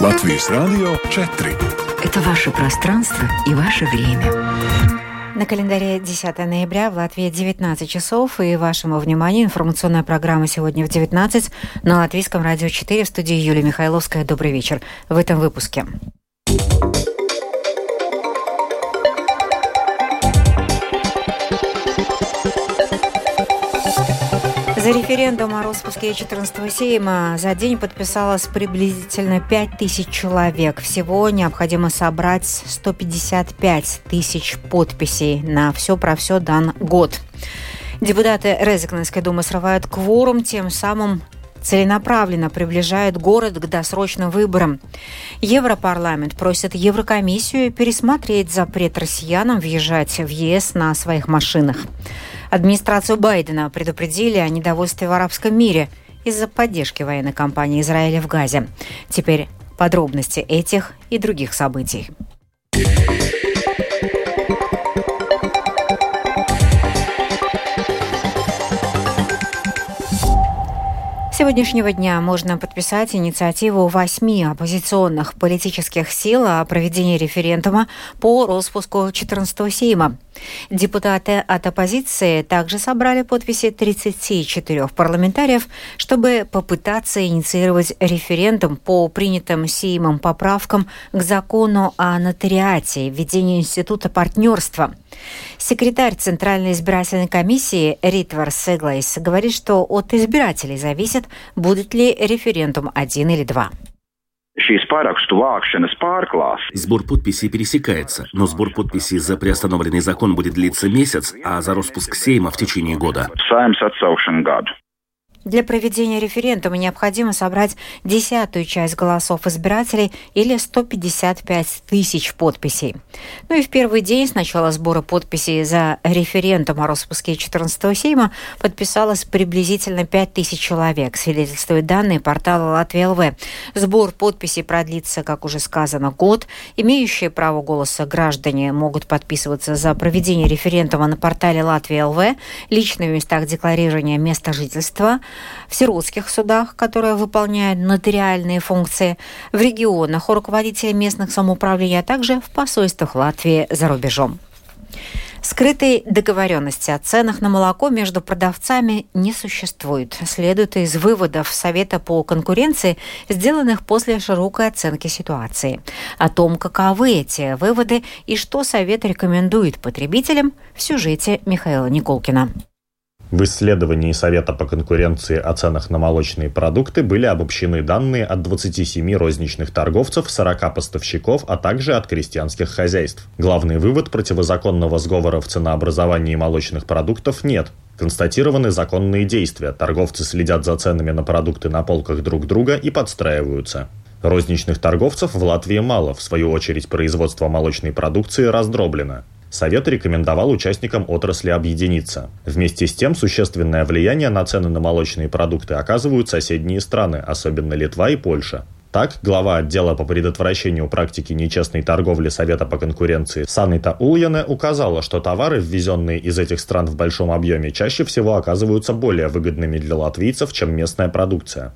Латвийс радио 4. Это ваше пространство и ваше время. На календаре 10 ноября в Латвии 19 часов и вашему вниманию информационная программа сегодня в 19 на Латвийском радио 4 в студии Юлия Михайловская. Добрый вечер. В этом выпуске. За референдум о распуске 14 Сейма за день подписалось приблизительно 5 тысяч человек. Всего необходимо собрать 155 тысяч подписей на все про все дан год. Депутаты Резекненской думы срывают кворум, тем самым целенаправленно приближает город к досрочным выборам. Европарламент просит Еврокомиссию пересмотреть запрет россиянам въезжать в ЕС на своих машинах. Администрацию Байдена предупредили о недовольстве в арабском мире из-за поддержки военной кампании Израиля в Газе. Теперь подробности этих и других событий. Сегодняшнего дня можно подписать инициативу восьми оппозиционных политических сил о проведении референдума по распуску 14 Сейма. Депутаты от оппозиции также собрали подписи 34 парламентариев, чтобы попытаться инициировать референдум по принятым Сеймом поправкам к закону о нотариате и введении института партнерства. Секретарь Центральной избирательной комиссии Ритвар Сеглайс говорит, что от избирателей зависит, будет ли референдум один или два. Сбор подписей пересекается, но сбор подписей за приостановленный закон будет длиться месяц, а за распуск Сейма в течение года. Для проведения референдума необходимо собрать десятую часть голосов избирателей или 155 тысяч подписей. Ну и в первый день с начала сбора подписей за референдум о распуске 14 Сейма подписалось приблизительно 5 тысяч человек, свидетельствуют данные портала Латвия ЛВ. Сбор подписей продлится, как уже сказано, год. Имеющие право голоса граждане могут подписываться за проведение референдума на портале Латвия ЛВ, лично в местах декларирования места жительства, в сиротских судах, которые выполняют нотариальные функции, в регионах у руководителей местных самоуправлений, а также в посольствах Латвии за рубежом. Скрытой договоренности о ценах на молоко между продавцами не существует. Следует из выводов Совета по конкуренции, сделанных после широкой оценки ситуации. О том, каковы эти выводы и что Совет рекомендует потребителям, в сюжете Михаила Николкина. В исследовании Совета по конкуренции о ценах на молочные продукты были обобщены данные от 27 розничных торговцев, 40 поставщиков, а также от крестьянских хозяйств. Главный вывод – противозаконного сговора в ценообразовании молочных продуктов нет. Констатированы законные действия. Торговцы следят за ценами на продукты на полках друг друга и подстраиваются. Розничных торговцев в Латвии мало, в свою очередь производство молочной продукции раздроблено. Совет рекомендовал участникам отрасли объединиться. Вместе с тем, существенное влияние на цены на молочные продукты оказывают соседние страны, особенно Литва и Польша. Так, глава отдела по предотвращению практики нечестной торговли Совета по конкуренции Санита Ульяне указала, что товары, ввезенные из этих стран в большом объеме, чаще всего оказываются более выгодными для латвийцев, чем местная продукция.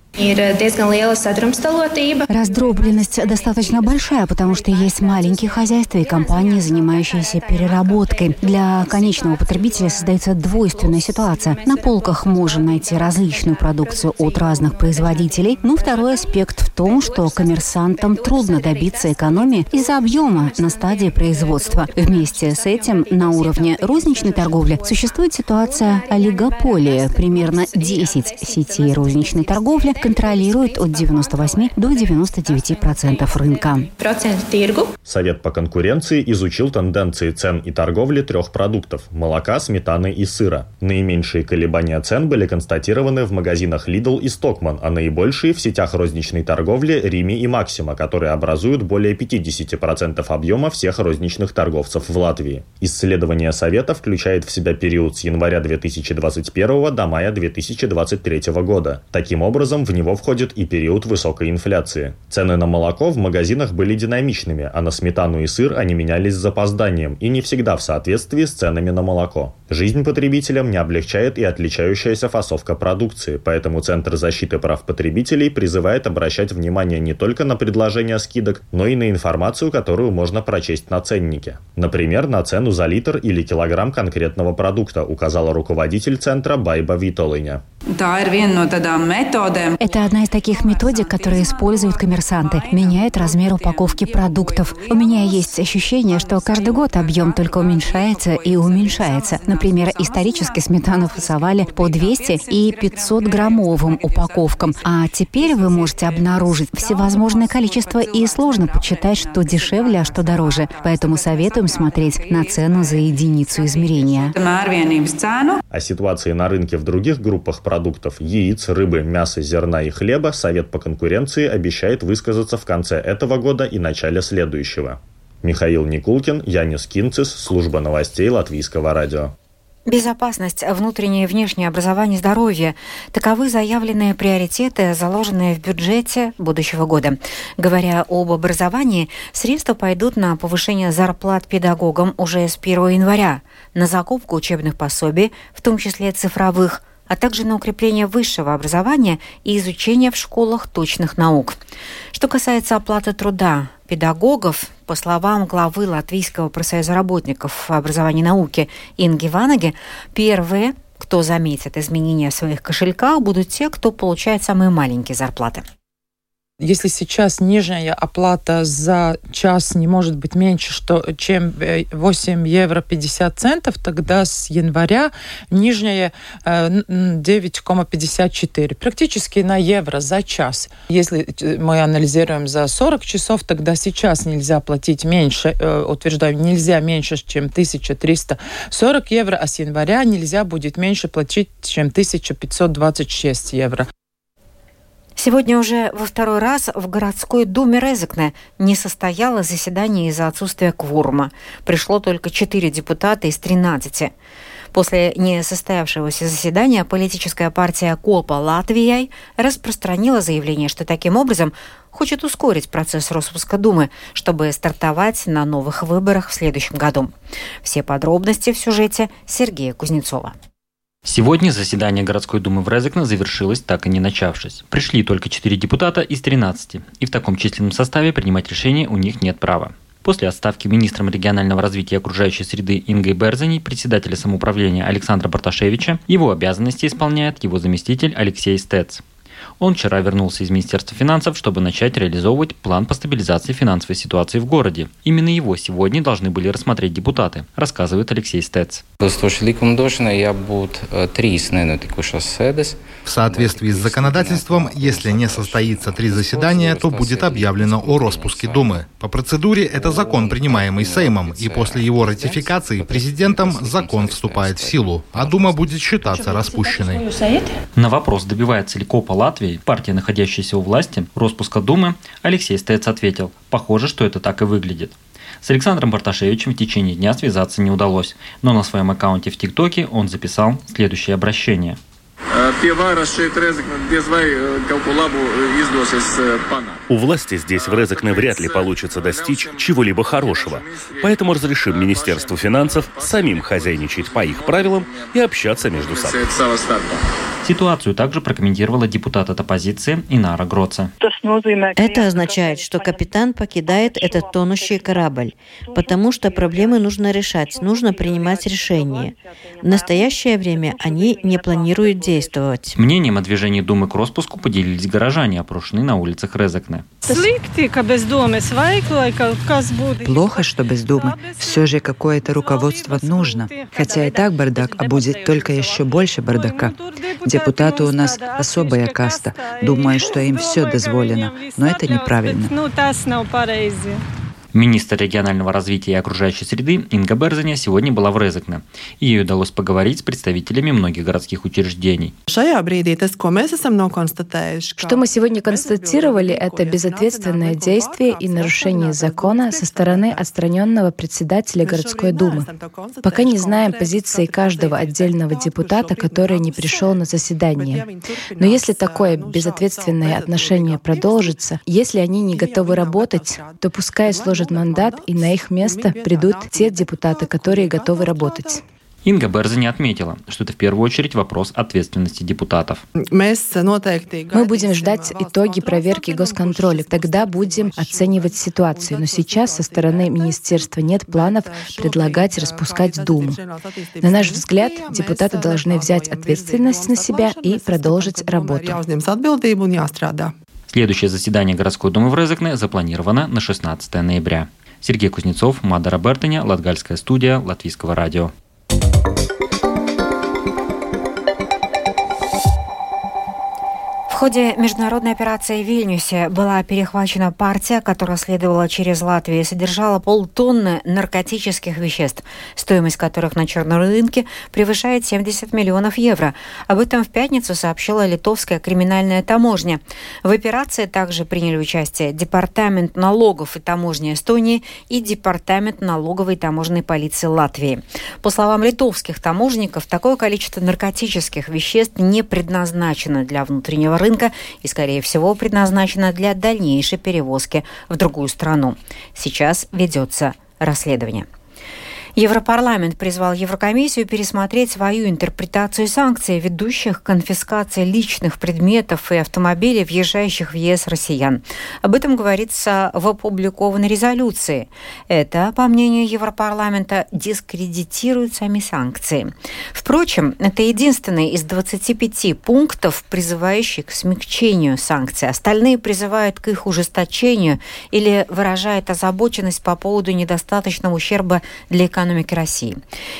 Раздробленность достаточно большая, потому что есть маленькие хозяйства и компании, занимающиеся переработкой. Для конечного потребителя создается двойственная ситуация. На полках можно найти различную продукцию от разных производителей, но второй аспект в том, что коммерсантам трудно добиться экономии из-за объема на стадии производства. Вместе с этим на уровне розничной торговли существует ситуация олигополии. Примерно 10 сетей розничной торговли контролируют от 98 до 99 процентов рынка. Совет по конкуренции изучил тенденции цен и торговли трех продуктов – молока, сметаны и сыра. Наименьшие колебания цен были констатированы в магазинах Lidl и Stockman, а наибольшие в сетях розничной торговли торговли Рими и Максима, которые образуют более 50% объема всех розничных торговцев в Латвии. Исследование Совета включает в себя период с января 2021 до мая 2023 года. Таким образом, в него входит и период высокой инфляции. Цены на молоко в магазинах были динамичными, а на сметану и сыр они менялись с запозданием и не всегда в соответствии с ценами на молоко. Жизнь потребителям не облегчает и отличающаяся фасовка продукции, поэтому Центр защиты прав потребителей призывает обращать внимание не только на предложения скидок, но и на информацию, которую можно прочесть на ценнике. Например, на цену за литр или килограмм конкретного продукта, указала руководитель Центра Байба Витолыня. Это одна из таких методик, которые используют коммерсанты. Меняют размер упаковки продуктов. У меня есть ощущение, что каждый год объем только уменьшается и уменьшается. Например, исторически сметану фасовали по 200 и 500 граммовым упаковкам. А теперь вы можете обнаружить всевозможное количество и сложно подсчитать, что дешевле, а что дороже. Поэтому советуем смотреть на цену за единицу измерения. О ситуации на рынке в других группах продуктов – яиц, рыбы, мяса, зерна и хлеба Совет по конкуренции обещает высказаться в конце этого года и начале следующего. Михаил Никулкин, Янис Кинцис, служба новостей Латвийского радио. Безопасность, внутреннее и внешнее образование здоровье – таковы заявленные приоритеты, заложенные в бюджете будущего года. Говоря об образовании, средства пойдут на повышение зарплат педагогам уже с 1 января, на закупку учебных пособий, в том числе цифровых – а также на укрепление высшего образования и изучения в школах точных наук. Что касается оплаты труда педагогов, по словам главы Латвийского профсоюза работников образования и науки Инги Ванаги, первые, кто заметит изменения в своих кошельках, будут те, кто получает самые маленькие зарплаты. Если сейчас нижняя оплата за час не может быть меньше, что, чем 8 э, евро 50 центов, тогда с января нижняя 9,54. Э, Практически на евро за час. Если э, мы анализируем за 40 часов, тогда сейчас нельзя платить меньше, утверждаю, нельзя меньше, чем 1340 евро, а с января нельзя будет меньше платить, чем 1526 евро. Сегодня уже во второй раз в городской думе Резекне не состоялось заседание из-за отсутствия кворума. Пришло только четыре депутата из 13. После несостоявшегося заседания политическая партия Копа Латвией распространила заявление, что таким образом хочет ускорить процесс распуска Думы, чтобы стартовать на новых выборах в следующем году. Все подробности в сюжете Сергея Кузнецова. Сегодня заседание городской думы в Резекне завершилось, так и не начавшись. Пришли только 4 депутата из 13, и в таком численном составе принимать решения у них нет права. После отставки министром регионального развития окружающей среды Ингой Берзани, председателя самоуправления Александра Барташевича, его обязанности исполняет его заместитель Алексей Стец. Он вчера вернулся из Министерства финансов, чтобы начать реализовывать план по стабилизации финансовой ситуации в городе. Именно его сегодня должны были рассмотреть депутаты, рассказывает Алексей Стец. В соответствии с законодательством, если не состоится три заседания, то будет объявлено о распуске Думы. По процедуре это закон, принимаемый Сеймом, и после его ратификации президентом закон вступает в силу, а Дума будет считаться распущенной. На вопрос, добивается ли Копа Латвии, партия, находящаяся у власти, распуска Думы, Алексей Стец ответил, похоже, что это так и выглядит. С Александром Барташевичем в течение дня связаться не удалось, но на своем аккаунте в ТикТоке он записал следующее обращение – у власти здесь в Резекне вряд ли получится достичь чего-либо хорошего, поэтому разрешим Министерству финансов самим хозяйничать по их правилам и общаться между собой. Ситуацию также прокомментировала депутат от оппозиции Инара Гроца. Это означает, что капитан покидает этот тонущий корабль, потому что проблемы нужно решать, нужно принимать решения. В настоящее время они не планируют действовать. Мнением о движении Думы к распуску поделились горожане, опрошенные на улицах Резекне. Плохо, что без Думы. Все же какое-то руководство нужно. Хотя и так бардак, а будет только еще больше бардака. Депутаты у нас особая каста. Думаю, что им все дозволено. Но это неправильно. Министр регионального развития и окружающей среды Инга Берзаня сегодня была в Резекне. Ей удалось поговорить с представителями многих городских учреждений. Что мы сегодня констатировали, это безответственное действие и нарушение закона со стороны отстраненного председателя городской думы. Пока не знаем позиции каждого отдельного депутата, который не пришел на заседание. Но если такое безответственное отношение продолжится, если они не готовы работать, то пускай сложат мандат, и на их место придут те депутаты, которые готовы работать. Инга Берзани отметила, что это в первую очередь вопрос ответственности депутатов. Мы будем ждать итоги проверки госконтроля. Тогда будем оценивать ситуацию. Но сейчас со стороны министерства нет планов предлагать распускать Думу. На наш взгляд, депутаты должны взять ответственность на себя и продолжить работу. Следующее заседание городской думы в Резекне запланировано на 16 ноября. Сергей Кузнецов, Мадара Бертоня, Латгальская студия, Латвийского радио. Ходе международной операции в Вильнюсе была перехвачена партия, которая следовала через Латвию и содержала полтонны наркотических веществ, стоимость которых на черном рынке превышает 70 миллионов евро. Об этом в пятницу сообщила литовская криминальная таможня. В операции также приняли участие Департамент налогов и таможни Эстонии и Департамент налоговой и таможенной полиции Латвии. По словам литовских таможенников, такое количество наркотических веществ не предназначено для внутреннего рынка рынка и, скорее всего, предназначена для дальнейшей перевозки в другую страну. Сейчас ведется расследование. Европарламент призвал Еврокомиссию пересмотреть свою интерпретацию санкций, ведущих к конфискации личных предметов и автомобилей, въезжающих в ЕС россиян. Об этом говорится в опубликованной резолюции. Это, по мнению Европарламента, дискредитирует сами санкции. Впрочем, это единственный из 25 пунктов, призывающий к смягчению санкций. Остальные призывают к их ужесточению или выражают озабоченность по поводу недостаточного ущерба для экономики экономики России.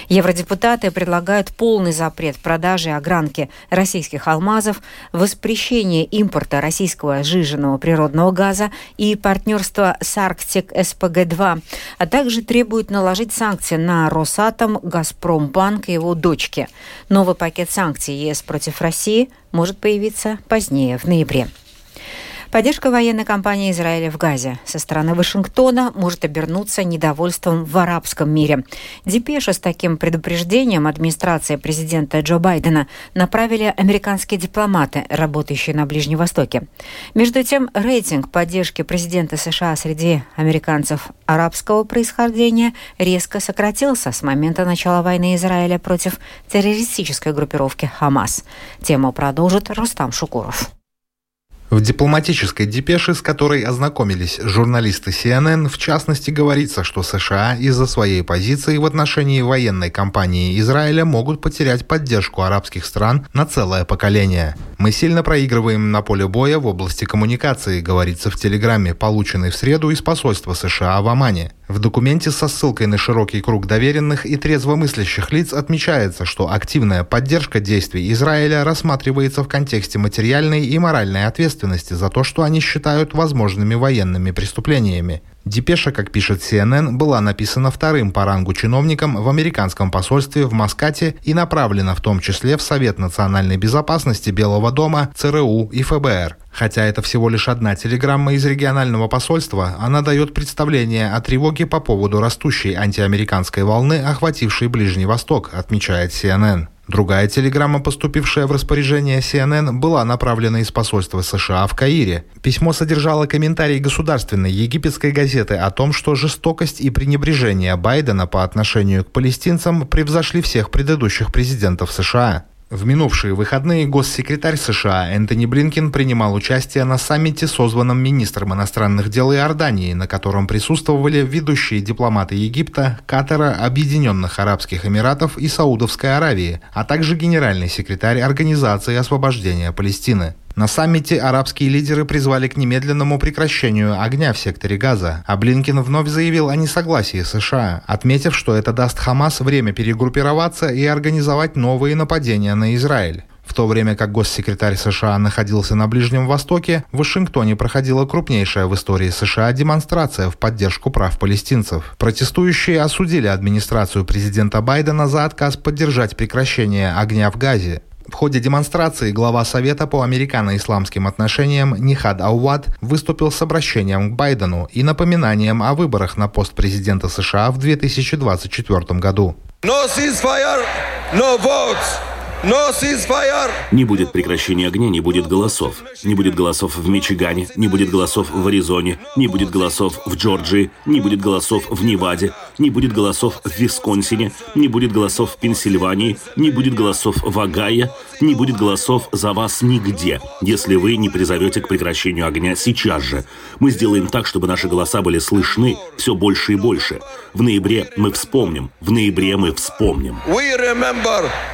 Евродепутаты предлагают полный запрет продажи огранки российских алмазов, воспрещение импорта российского жиженного природного газа и партнерство с Арктик СПГ-2, а также требуют наложить санкции на Росатом, Газпромбанк и его дочки. Новый пакет санкций ЕС против России может появиться позднее, в ноябре. Поддержка военной кампании Израиля в Газе со стороны Вашингтона может обернуться недовольством в арабском мире. Депеша с таким предупреждением администрация президента Джо Байдена направили американские дипломаты, работающие на Ближнем Востоке. Между тем, рейтинг поддержки президента США среди американцев арабского происхождения резко сократился с момента начала войны Израиля против террористической группировки «Хамас». Тему продолжит Рустам Шукуров. В дипломатической депеше, с которой ознакомились журналисты CNN, в частности говорится, что США из-за своей позиции в отношении военной кампании Израиля могут потерять поддержку арабских стран на целое поколение. «Мы сильно проигрываем на поле боя в области коммуникации», говорится в телеграмме, полученной в среду из посольства США в Омане. В документе со ссылкой на широкий круг доверенных и трезвомыслящих лиц отмечается, что активная поддержка действий Израиля рассматривается в контексте материальной и моральной ответственности за то, что они считают возможными военными преступлениями. Депеша, как пишет CNN, была написана вторым по рангу чиновником в американском посольстве в Маскате и направлена в том числе в Совет национальной безопасности Белого дома, ЦРУ и ФБР. Хотя это всего лишь одна телеграмма из регионального посольства, она дает представление о тревоге по поводу растущей антиамериканской волны, охватившей Ближний Восток, отмечает CNN. Другая телеграмма, поступившая в распоряжение CNN, была направлена из посольства США в Каире. Письмо содержало комментарий государственной египетской газеты о том, что жестокость и пренебрежение Байдена по отношению к палестинцам превзошли всех предыдущих президентов США. В минувшие выходные госсекретарь США Энтони Блинкин принимал участие на саммите, созванном министром иностранных дел Иордании, на котором присутствовали ведущие дипломаты Египта, Катара, Объединенных Арабских Эмиратов и Саудовской Аравии, а также генеральный секретарь Организации освобождения Палестины. На саммите арабские лидеры призвали к немедленному прекращению огня в секторе Газа, а Блинкин вновь заявил о несогласии США, отметив, что это даст Хамас время перегруппироваться и организовать новые нападения на Израиль. В то время как госсекретарь США находился на Ближнем Востоке, в Вашингтоне проходила крупнейшая в истории США демонстрация в поддержку прав палестинцев. Протестующие осудили администрацию президента Байдена за отказ поддержать прекращение огня в Газе. В ходе демонстрации глава Совета по американо-исламским отношениям Нихад Ауад выступил с обращением к Байдену и напоминанием о выборах на пост президента США в 2024 году. No ceasefire, no votes. Не будет прекращения огня, не будет голосов. Не будет голосов в Мичигане, не будет голосов в Аризоне, не будет голосов в Джорджии, не будет голосов в Неваде, не будет голосов в Висконсине, не будет голосов в Пенсильвании, не будет голосов в Огайо, не будет голосов за вас нигде, если вы не призовете к прекращению огня сейчас же. Мы сделаем так, чтобы наши голоса были слышны все больше и больше. В ноябре мы вспомним. В ноябре мы вспомним.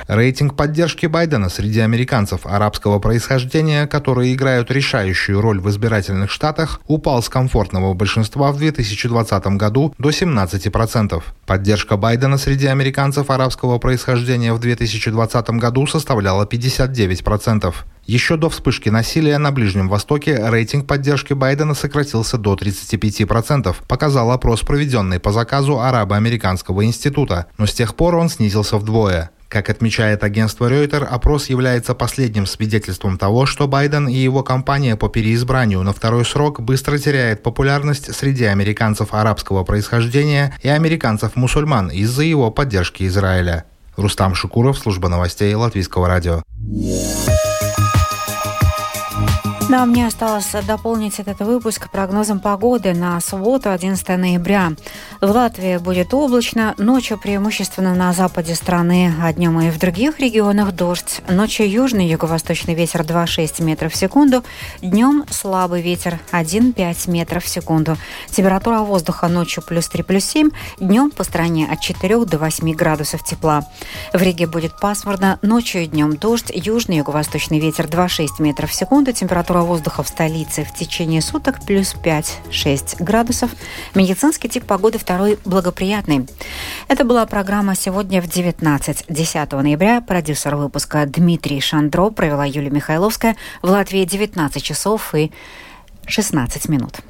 Рейтинг поддержки Байдена среди американцев арабского происхождения, которые играют решающую роль в избирательных штатах, упал с комфортного большинства в 2020 году до 17%. Поддержка Байдена среди американцев арабского происхождения в 2020 году составляла 59%. Еще до вспышки насилия на Ближнем Востоке рейтинг поддержки Байдена сократился до 35%, показал опрос, проведенный по заказу Арабо-Американского института, но с тех пор он снизился вдвое. Как отмечает агентство Reuters, опрос является последним свидетельством того, что Байден и его кампания по переизбранию на второй срок быстро теряет популярность среди американцев арабского происхождения и американцев-мусульман из-за его поддержки Израиля. Рустам Шукуров, служба новостей Латвийского радио. Да, мне осталось дополнить этот выпуск прогнозом погоды на субботу, 11 ноября. В Латвии будет облачно, ночью преимущественно на западе страны, а днем и в других регионах дождь. Ночью южный юго-восточный ветер 2,6 метров в секунду, днем слабый ветер 1,5 метров в секунду. Температура воздуха ночью плюс 3, плюс 7, днем по стране от 4 до 8 градусов тепла. В Риге будет пасмурно, ночью и днем дождь, южный юго-восточный ветер 2,6 метров в секунду, температура температура воздуха в столице в течение суток плюс 5-6 градусов. Медицинский тип погоды второй благоприятный. Это была программа «Сегодня в 19». 10 ноября продюсер выпуска Дмитрий Шандро провела Юлия Михайловская. В Латвии 19 часов и 16 минут.